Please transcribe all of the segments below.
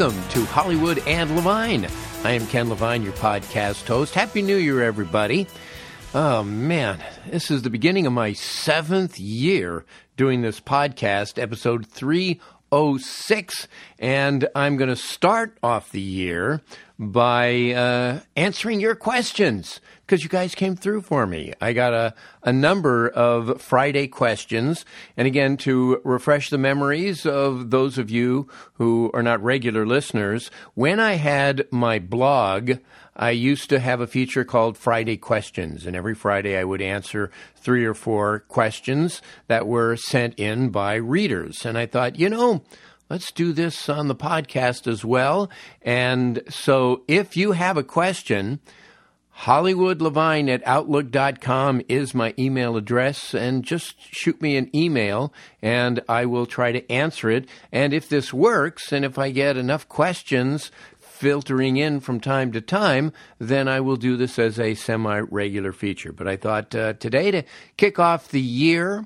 Welcome to Hollywood and Levine. I am Ken Levine, your podcast host. Happy New Year, everybody. Oh, man. This is the beginning of my seventh year doing this podcast, episode 306. And I'm going to start off the year by uh, answering your questions because you guys came through for me. I got a, a number of Friday questions. And again, to refresh the memories of those of you who are not regular listeners, when I had my blog, I used to have a feature called Friday Questions. And every Friday I would answer three or four questions that were sent in by readers. And I thought, you know, let's do this on the podcast as well. And so if you have a question, HollywoodLevine at Outlook.com is my email address, and just shoot me an email and I will try to answer it. And if this works, and if I get enough questions filtering in from time to time, then I will do this as a semi regular feature. But I thought uh, today to kick off the year,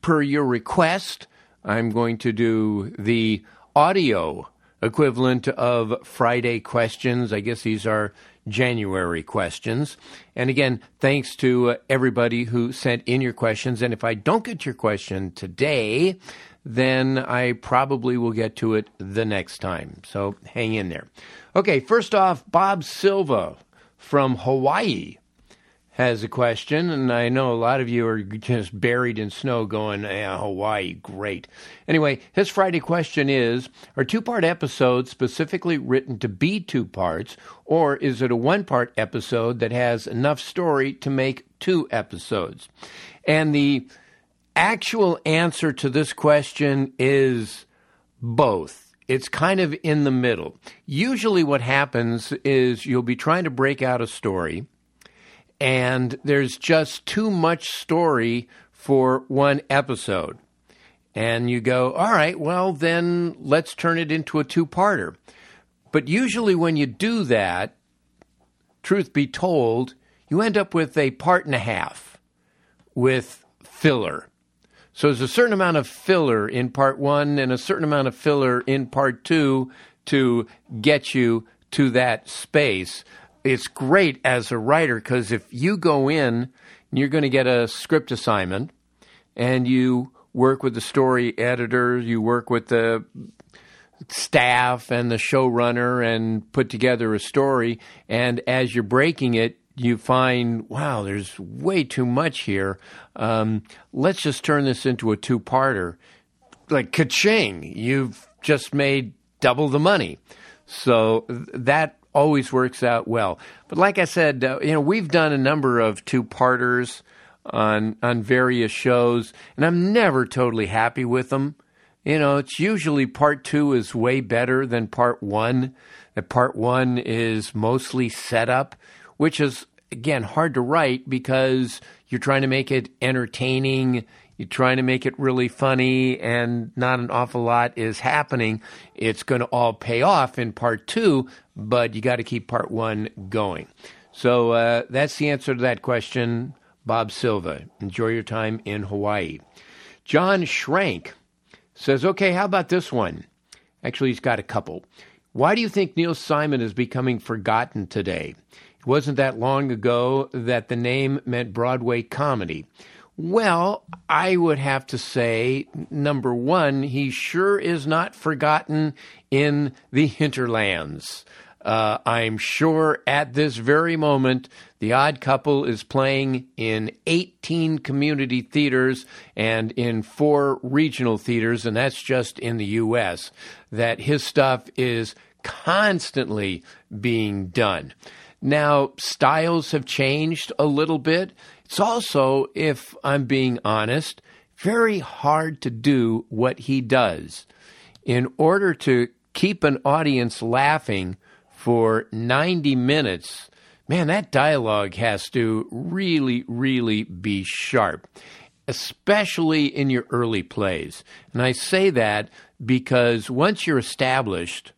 per your request, I'm going to do the audio equivalent of Friday questions. I guess these are January questions. And again, thanks to uh, everybody who sent in your questions. And if I don't get your question today, then I probably will get to it the next time. So hang in there. Okay, first off, Bob Silva from Hawaii has a question, and I know a lot of you are just buried in snow going, Hawaii, great. Anyway, his Friday question is Are two part episodes specifically written to be two parts, or is it a one part episode that has enough story to make two episodes? And the actual answer to this question is both. It's kind of in the middle. Usually, what happens is you'll be trying to break out a story and there's just too much story for one episode. And you go, all right, well, then let's turn it into a two parter. But usually, when you do that, truth be told, you end up with a part and a half with filler. So there's a certain amount of filler in part one and a certain amount of filler in part two to get you to that space it's great as a writer because if you go in and you're going to get a script assignment and you work with the story editor, you work with the staff and the showrunner and put together a story, and as you're breaking it, you find, wow, there's way too much here. Um, let's just turn this into a two parter. Like, ka-ching, you've just made double the money. So that always works out well. But like I said, uh, you know, we've done a number of two parters on on various shows, and I'm never totally happy with them. You know, it's usually part two is way better than part one. That part one is mostly setup, which is again hard to write because you're trying to make it entertaining you're trying to make it really funny and not an awful lot is happening. It's going to all pay off in part two, but you got to keep part one going. So uh, that's the answer to that question, Bob Silva. Enjoy your time in Hawaii. John Schrank says, okay, how about this one? Actually, he's got a couple. Why do you think Neil Simon is becoming forgotten today? It wasn't that long ago that the name meant Broadway comedy. Well, I would have to say, number one, he sure is not forgotten in the hinterlands. Uh, I'm sure at this very moment, The Odd Couple is playing in 18 community theaters and in four regional theaters, and that's just in the U.S., that his stuff is constantly being done. Now, styles have changed a little bit. It's also, if I'm being honest, very hard to do what he does. In order to keep an audience laughing for 90 minutes, man, that dialogue has to really, really be sharp, especially in your early plays. And I say that because once you're established,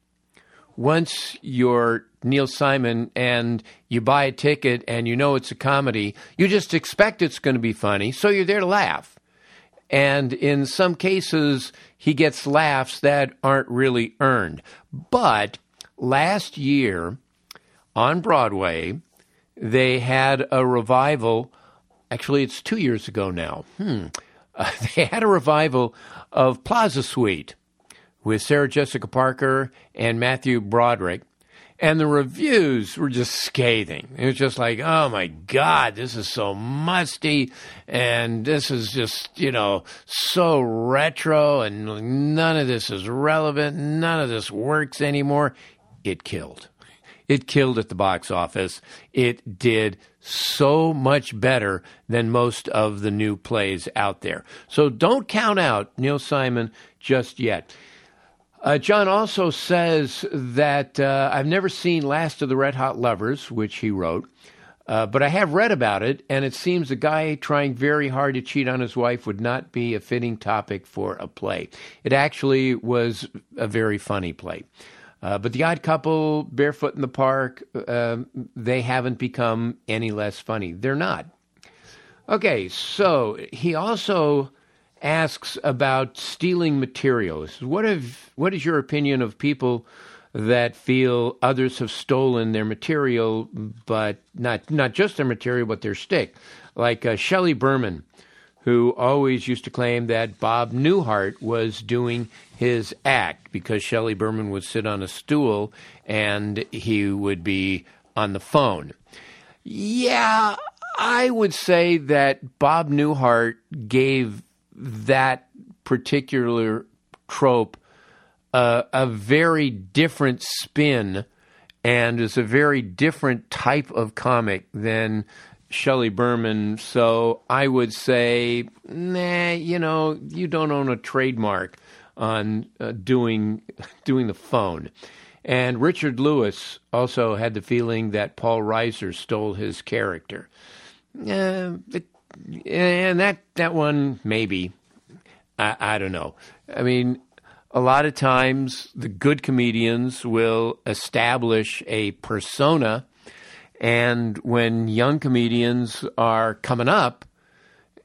once you're Neil Simon and you buy a ticket and you know it's a comedy, you just expect it's going to be funny, so you're there to laugh. And in some cases, he gets laughs that aren't really earned. But last year on Broadway, they had a revival. Actually, it's two years ago now. Hmm. Uh, they had a revival of Plaza Suite with Sarah Jessica Parker and Matthew Broderick. And the reviews were just scathing. It was just like, oh my God, this is so musty. And this is just, you know, so retro. And none of this is relevant. None of this works anymore. It killed. It killed at the box office. It did so much better than most of the new plays out there. So don't count out Neil Simon just yet. Uh, John also says that uh, I've never seen Last of the Red Hot Lovers, which he wrote, uh, but I have read about it, and it seems a guy trying very hard to cheat on his wife would not be a fitting topic for a play. It actually was a very funny play. Uh, but the odd couple, barefoot in the park, um, they haven't become any less funny. They're not. Okay, so he also asks about stealing materials. What have what is your opinion of people that feel others have stolen their material, but not not just their material, but their stick, like uh, Shelley Berman, who always used to claim that Bob Newhart was doing his act because Shelley Berman would sit on a stool and he would be on the phone. Yeah, I would say that Bob Newhart gave that particular trope uh, a very different spin and is a very different type of comic than Shelley Berman. So I would say, nah, you know, you don't own a trademark on uh, doing doing the phone. And Richard Lewis also had the feeling that Paul Reiser stole his character. Uh, it, and that that one maybe I, I don't know. I mean, a lot of times the good comedians will establish a persona, and when young comedians are coming up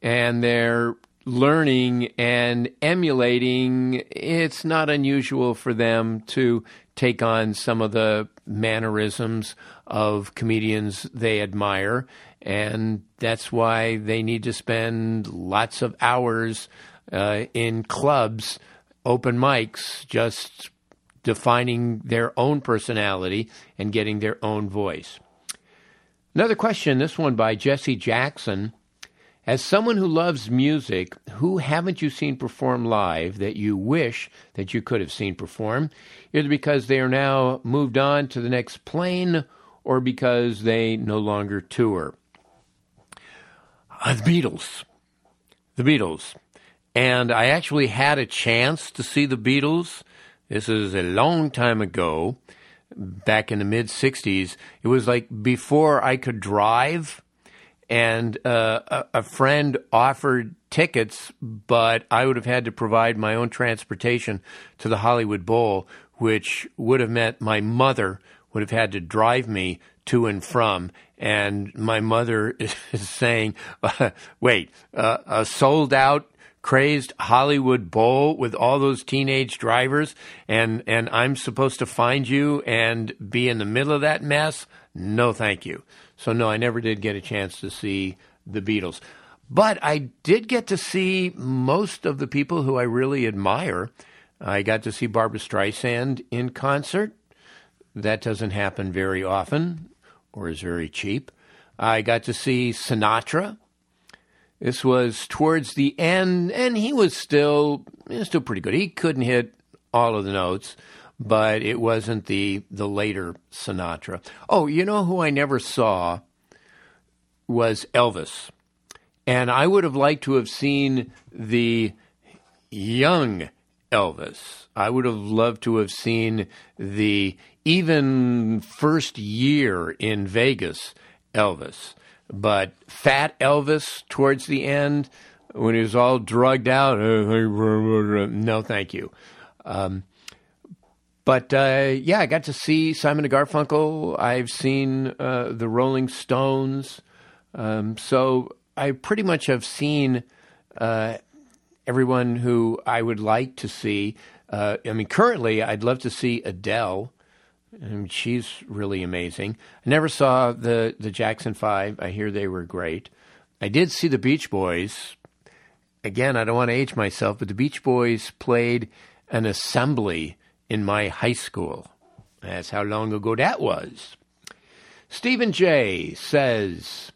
and they're learning and emulating, it's not unusual for them to take on some of the mannerisms of comedians they admire and that's why they need to spend lots of hours uh, in clubs, open mics, just defining their own personality and getting their own voice. Another question, this one by Jesse Jackson. As someone who loves music, who haven't you seen perform live that you wish that you could have seen perform, either because they are now moved on to the next plane or because they no longer tour? Uh, the Beatles. The Beatles. And I actually had a chance to see the Beatles. This is a long time ago, back in the mid 60s. It was like before I could drive, and uh, a, a friend offered tickets, but I would have had to provide my own transportation to the Hollywood Bowl, which would have meant my mother would have had to drive me to and from. And my mother is saying, wait, uh, a sold out crazed Hollywood Bowl with all those teenage drivers, and and I'm supposed to find you and be in the middle of that mess? No, thank you. So no, I never did get a chance to see the Beatles. But I did get to see most of the people who I really admire. I got to see Barbra Streisand in concert. That doesn't happen very often or is very cheap. I got to see Sinatra. This was towards the end, and he was still he was still pretty good. He couldn't hit all of the notes, but it wasn't the the later Sinatra. Oh, you know who I never saw was Elvis, and I would have liked to have seen the young Elvis. I would have loved to have seen the even first year in Vegas Elvis. But fat Elvis towards the end, when he was all drugged out, no, thank you. Um, but uh, yeah, I got to see Simon and Garfunkel. I've seen uh, the Rolling Stones. Um, so I pretty much have seen uh, everyone who I would like to see. Uh, I mean, currently, I'd love to see Adele. And she's really amazing. I never saw the, the Jackson Five. I hear they were great. I did see the Beach Boys. Again, I don't want to age myself, but the Beach Boys played an assembly in my high school. That's how long ago that was. Stephen J. says,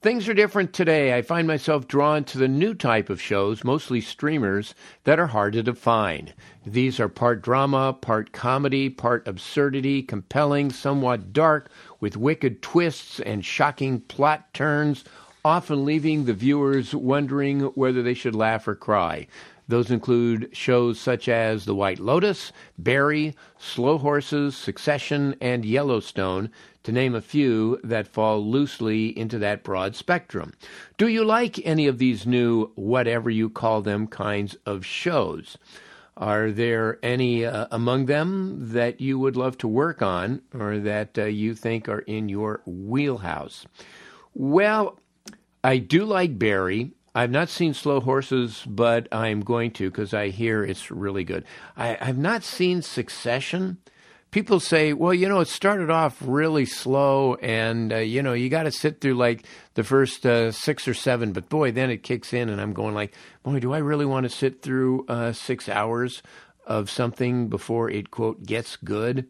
Things are different today. I find myself drawn to the new type of shows, mostly streamers, that are hard to define. These are part drama, part comedy, part absurdity, compelling, somewhat dark, with wicked twists and shocking plot turns, often leaving the viewers wondering whether they should laugh or cry. Those include shows such as The White Lotus, Barry, Slow Horses, Succession, and Yellowstone, to name a few that fall loosely into that broad spectrum. Do you like any of these new, whatever you call them, kinds of shows? Are there any uh, among them that you would love to work on or that uh, you think are in your wheelhouse? Well, I do like Barry. I've not seen Slow Horses, but I'm going to because I hear it's really good. I, I've not seen Succession people say, well, you know, it started off really slow, and uh, you know, you got to sit through like the first uh, six or seven, but boy, then it kicks in, and I'm going like, boy, do I really want to sit through uh, six hours of something before it quote gets good?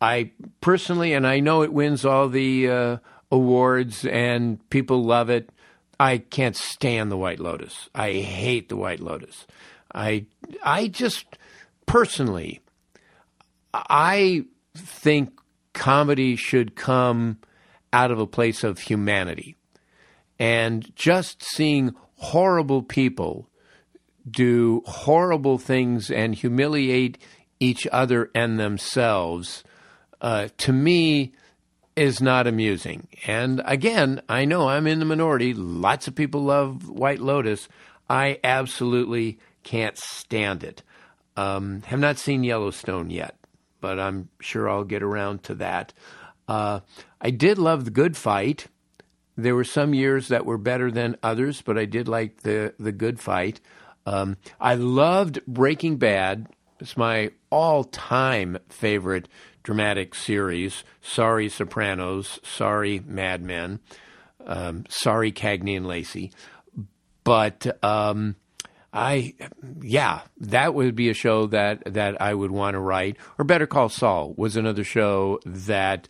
I personally, and I know it wins all the uh, awards, and people love it. I can't stand the White Lotus. I hate the White Lotus. I I just personally I think comedy should come out of a place of humanity. And just seeing horrible people do horrible things and humiliate each other and themselves, uh, to me, is not amusing. And again, I know I'm in the minority. Lots of people love White Lotus. I absolutely can't stand it. Um, have not seen Yellowstone yet but I'm sure I'll get around to that. Uh, I did love the Good Fight. There were some years that were better than others, but I did like the the Good Fight. Um, I loved Breaking Bad. It's my all time favorite dramatic series. Sorry, Sopranos. Sorry, Mad Men. Um, sorry, Cagney and Lacey. But um, I, yeah, that would be a show that that I would want to write. Or Better Call Saul was another show that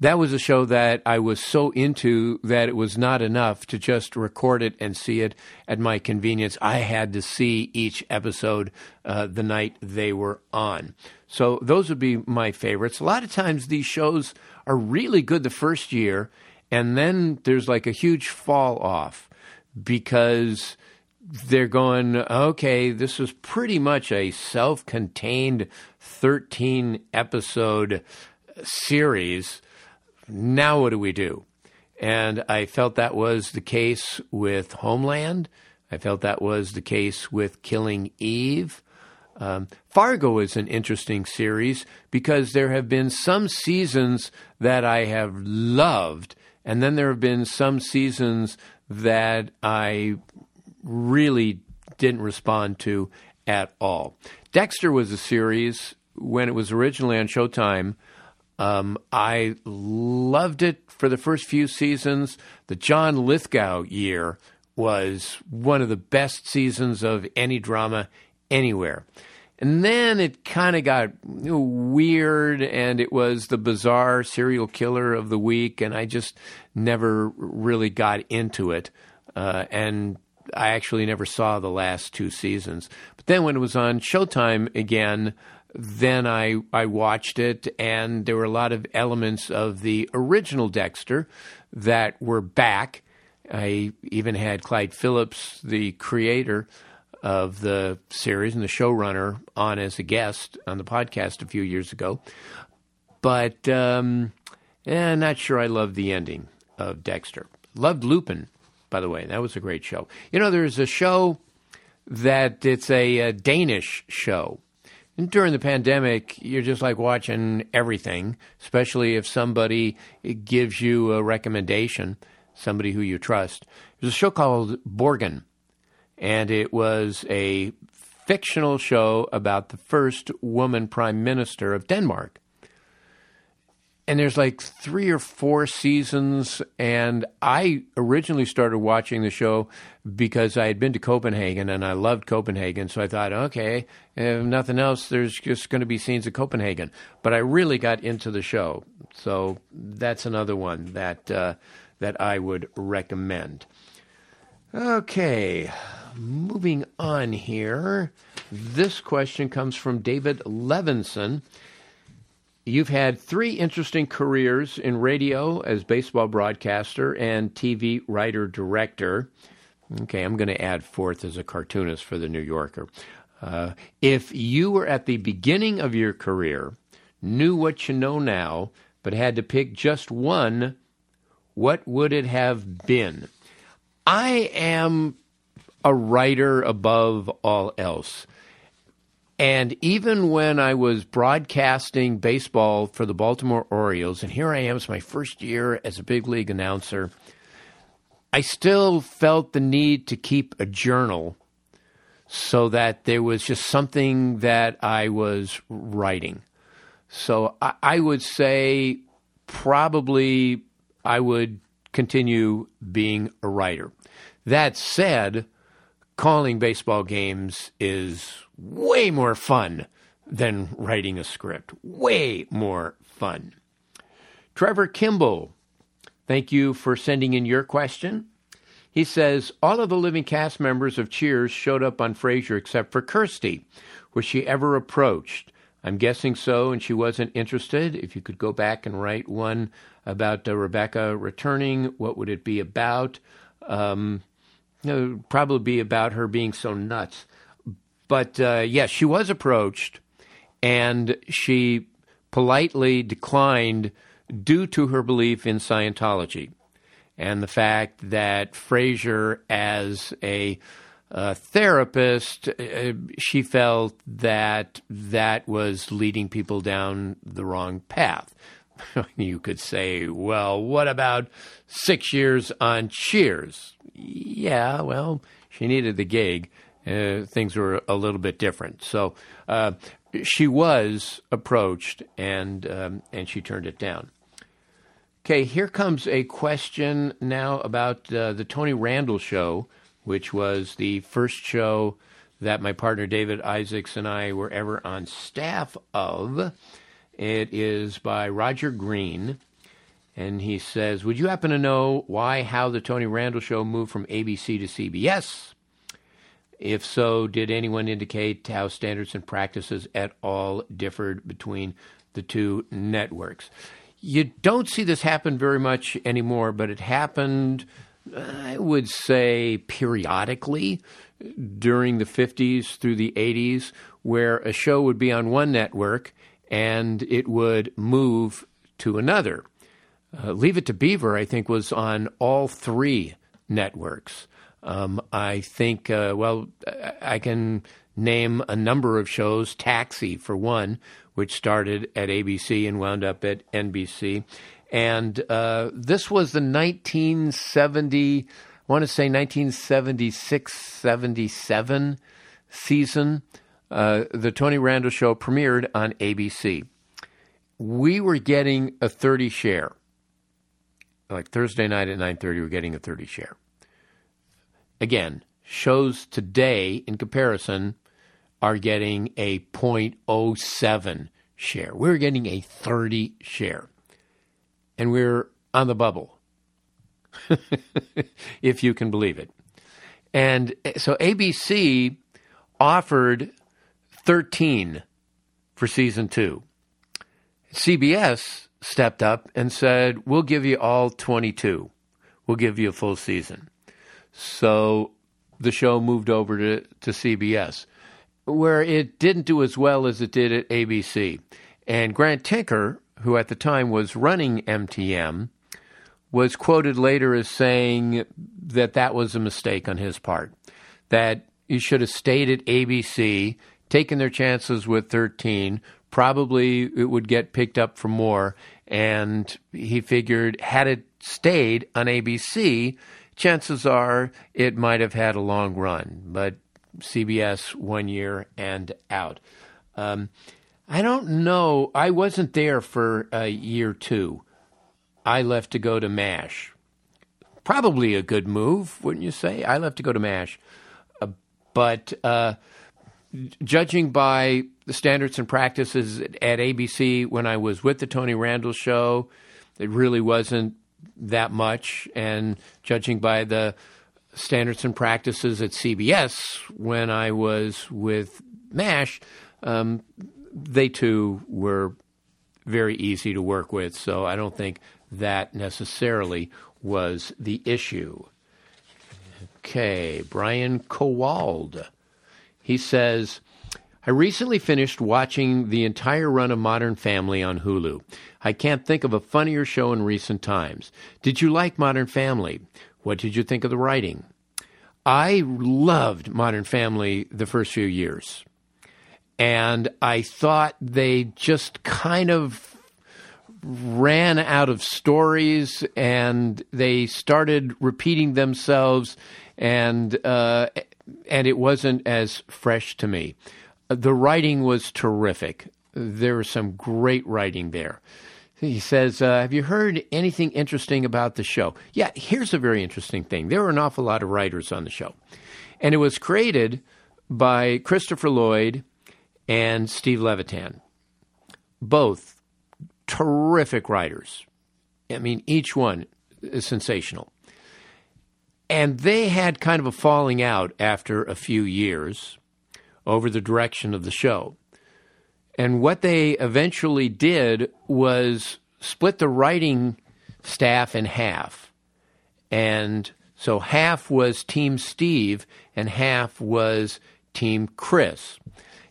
that was a show that I was so into that it was not enough to just record it and see it at my convenience. I had to see each episode uh, the night they were on. So those would be my favorites. A lot of times these shows are really good the first year, and then there's like a huge fall off because they're going, okay, this is pretty much a self contained 13 episode series. Now, what do we do? And I felt that was the case with Homeland. I felt that was the case with Killing Eve. Um, Fargo is an interesting series because there have been some seasons that I have loved, and then there have been some seasons that I really didn't respond to at all. Dexter was a series when it was originally on Showtime. Um, I loved it for the first few seasons. The John Lithgow year was one of the best seasons of any drama anywhere. And then it kind of got weird, and it was the bizarre serial killer of the week, and I just never really got into it. Uh, and I actually never saw the last two seasons. But then when it was on Showtime again, then I, I watched it, and there were a lot of elements of the original Dexter that were back. I even had Clyde Phillips, the creator, of the series and the showrunner on as a guest on the podcast a few years ago. But um, eh, not sure I loved the ending of Dexter. Loved Lupin, by the way. That was a great show. You know, there's a show that it's a, a Danish show. And during the pandemic, you're just like watching everything, especially if somebody gives you a recommendation, somebody who you trust. There's a show called Borgen and it was a fictional show about the first woman prime minister of Denmark. And there's like three or four seasons, and I originally started watching the show because I had been to Copenhagen and I loved Copenhagen. So I thought, okay, if nothing else, there's just going to be scenes of Copenhagen. But I really got into the show, so that's another one that uh, that I would recommend. Okay, moving on here. This question comes from David Levinson. You've had three interesting careers in radio as baseball broadcaster and TV writer director. Okay, I'm going to add fourth as a cartoonist for the New Yorker. Uh, if you were at the beginning of your career, knew what you know now, but had to pick just one, what would it have been? I am a writer above all else. And even when I was broadcasting baseball for the Baltimore Orioles, and here I am, it's my first year as a big league announcer, I still felt the need to keep a journal so that there was just something that I was writing. So I, I would say probably I would continue being a writer. That said, calling baseball games is way more fun than writing a script. Way more fun. Trevor Kimball, thank you for sending in your question. He says all of the living cast members of Cheers showed up on Frasier except for Kirstie. Was she ever approached? I'm guessing so, and she wasn't interested. If you could go back and write one about uh, Rebecca returning, what would it be about? Um, it would probably be about her being so nuts. But uh, yes, she was approached, and she politely declined due to her belief in Scientology and the fact that Frasier, as a therapist, uh, she felt that that was leading people down the wrong path. you could say, well, what about six years on Cheers? Yeah, well, she needed the gig. Uh, things were a little bit different. So uh, she was approached, and um, and she turned it down. Okay, here comes a question now about uh, the Tony Randall show which was the first show that my partner David Isaacs and I were ever on staff of. It is by Roger Green. And he says, Would you happen to know why, how the Tony Randall show moved from ABC to CBS? If so, did anyone indicate how standards and practices at all differed between the two networks? You don't see this happen very much anymore, but it happened I would say periodically during the 50s through the 80s, where a show would be on one network and it would move to another. Uh, Leave It to Beaver, I think, was on all three networks. Um, I think, uh, well, I can name a number of shows. Taxi, for one, which started at ABC and wound up at NBC. And uh, this was the 1970 I want to say 1976 77 season. Uh, the Tony Randall Show premiered on ABC. We were getting a 30 share. Like Thursday night at 9:30, we're getting a 30 share. Again, shows today in comparison are getting a 0.07 share. We're getting a 30 share. And we're on the bubble, if you can believe it. And eh, so ABC offered 13 for season two. CBS stepped up and said, We'll give you all 22. We'll give you a full season. So the show moved over to, to CBS, where it didn't do as well as it did at ABC. And Grant Tinker, who at the time was running MTM, was quoted later as saying that that was a mistake on his part, that he should have stayed at ABC, taken their chances with 13. Probably it would get picked up for more. And he figured, had it stayed on ABC, chances are it might have had a long run. But CBS one year and out. Um, I don't know. I wasn't there for a year two. I left to go to MASH. Probably a good move, wouldn't you say? I left to go to MASH. Uh, but uh, judging by the standards and practices at ABC when I was with the Tony Randall show, it really wasn't that much. And judging by the standards and practices at CBS when I was with MASH, um, they too were very easy to work with. So I don't think that necessarily was the issue. Okay, Brian Kowald. He says, I recently finished watching the entire run of Modern Family on Hulu. I can't think of a funnier show in recent times. Did you like Modern Family? What did you think of the writing? I loved Modern Family the first few years. And I thought they just kind of ran out of stories and they started repeating themselves and uh, and it wasn't as fresh to me. The writing was terrific. There was some great writing there. He says, uh, Have you heard anything interesting about the show? Yeah, here's a very interesting thing. There were an awful lot of writers on the show. And it was created by Christopher Lloyd and Steve Levitan. Both terrific writers. I mean, each one is sensational. And they had kind of a falling out after a few years over the direction of the show. And what they eventually did was split the writing staff in half. And so half was Team Steve and half was Team Chris.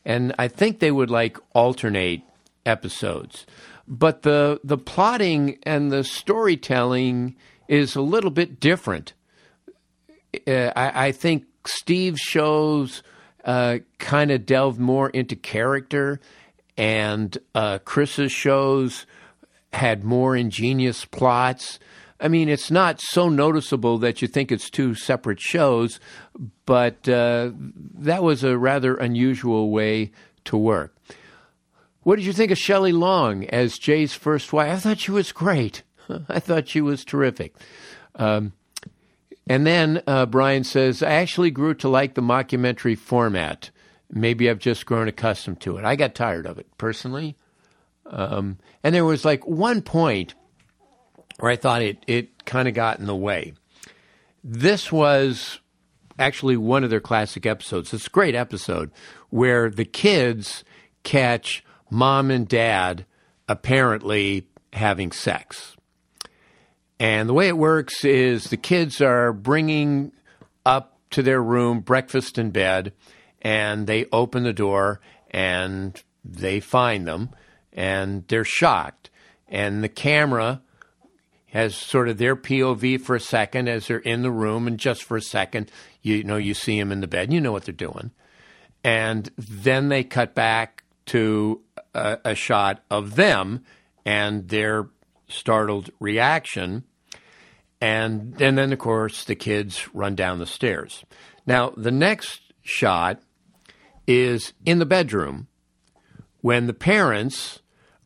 And I think they would like alternate episodes. But the the plotting and the storytelling is a little bit different. Uh, I, I, think Steve's shows uh, kind of delved more into character, and uh, Chris's shows had more ingenious plots. I mean, it's not so noticeable that you think it's two separate shows, but uh, that was a rather unusual way to work. What did you think of Shelley Long as Jay's first wife? I thought she was great. I thought she was terrific. Um, and then uh, Brian says, I actually grew to like the mockumentary format. Maybe I've just grown accustomed to it. I got tired of it personally. Um, and there was like one point where I thought it, it kind of got in the way. This was actually one of their classic episodes. It's a great episode where the kids catch mom and dad apparently having sex. And the way it works is the kids are bringing up to their room breakfast in bed, and they open the door and they find them, and they're shocked. And the camera has sort of their POV for a second as they're in the room, and just for a second, you know, you see them in the bed, you know what they're doing. And then they cut back to a, a shot of them and their startled reaction. And, and then, of course, the kids run down the stairs. Now, the next shot is in the bedroom when the parents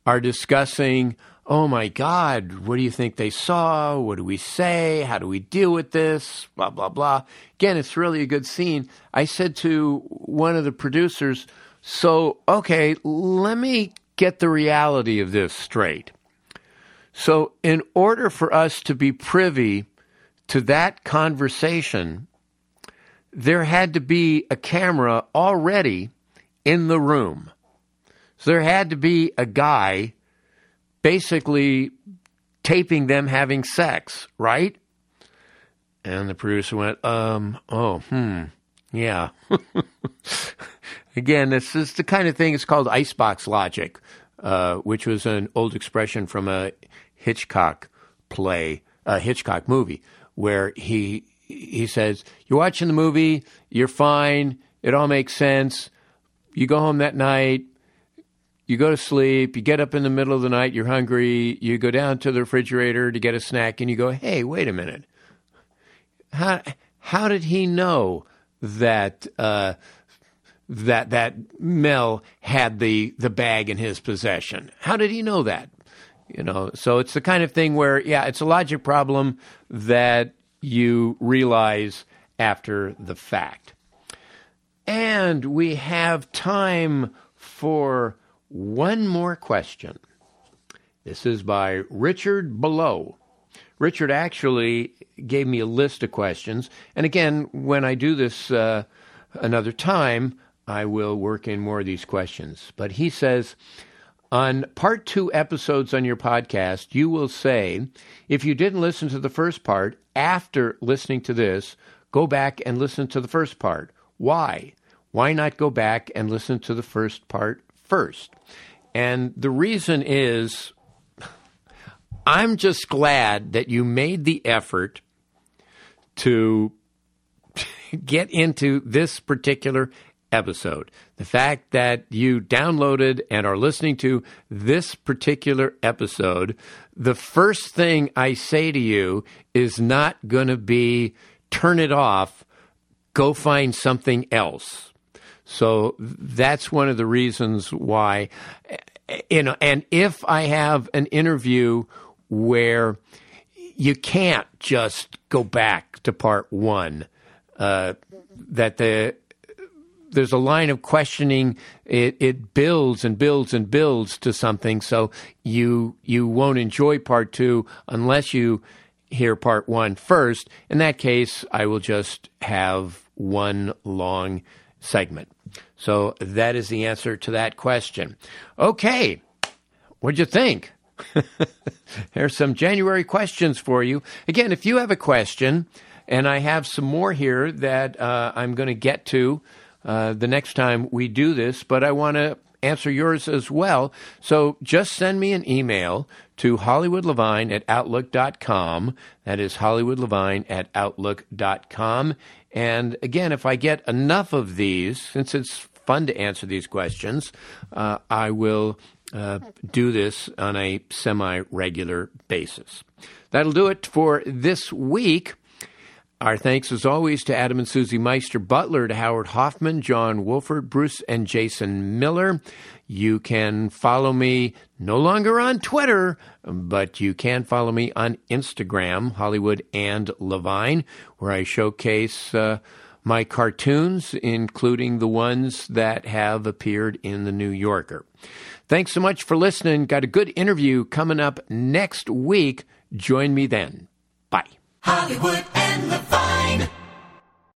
are discussing, oh my God, what do you think they saw? What do we say? How do we deal with this? Blah, blah, blah. Again, it's really a good scene. I said to one of the producers, so, okay, let me get the reality of this straight. So, in order for us to be privy to that conversation, there had to be a camera already in the room. So, there had to be a guy basically taping them having sex, right? And the producer went, um, oh, hmm, yeah. Again, this is the kind of thing, it's called icebox logic, uh, which was an old expression from a Hitchcock play, a Hitchcock movie, where he he says, You're watching the movie, you're fine, it all makes sense. You go home that night, you go to sleep, you get up in the middle of the night, you're hungry, you go down to the refrigerator to get a snack, and you go, Hey, wait a minute. How, how did he know that uh, that that Mel had the, the bag in his possession? How did he know that? You know, so it's the kind of thing where, yeah, it's a logic problem that you realize after the fact. And we have time for one more question. This is by Richard Below. Richard actually gave me a list of questions. And again, when I do this uh, another time, I will work in more of these questions. But he says, on part two episodes on your podcast, you will say, if you didn't listen to the first part, after listening to this, go back and listen to the first part. Why? Why not go back and listen to the first part first? And the reason is, I'm just glad that you made the effort to get into this particular episode. The fact that you downloaded and are listening to this particular episode, the first thing I say to you is not going to be turn it off, go find something else. So that's one of the reasons why, you know, and if I have an interview where you can't just go back to part one, uh, that the there's a line of questioning. It, it builds and builds and builds to something. So you you won't enjoy part two unless you hear part one first. In that case, I will just have one long segment. So that is the answer to that question. Okay, what'd you think? There's some January questions for you. Again, if you have a question, and I have some more here that uh, I'm going to get to uh, the next time we do this, but I want to answer yours as well. So just send me an email to hollywoodlevine at outlook.com. That is hollywoodlevine at outlook.com. And again, if I get enough of these, since it's fun to answer these questions, uh, I will uh, do this on a semi regular basis. That'll do it for this week. Our thanks, as always, to Adam and Susie Meister Butler, to Howard Hoffman, John Wolford, Bruce, and Jason Miller. You can follow me no longer on Twitter, but you can follow me on Instagram, Hollywood and Levine, where I showcase uh, my cartoons, including the ones that have appeared in The New Yorker. Thanks so much for listening. Got a good interview coming up next week. Join me then. Bye. Hollywood and the Vine.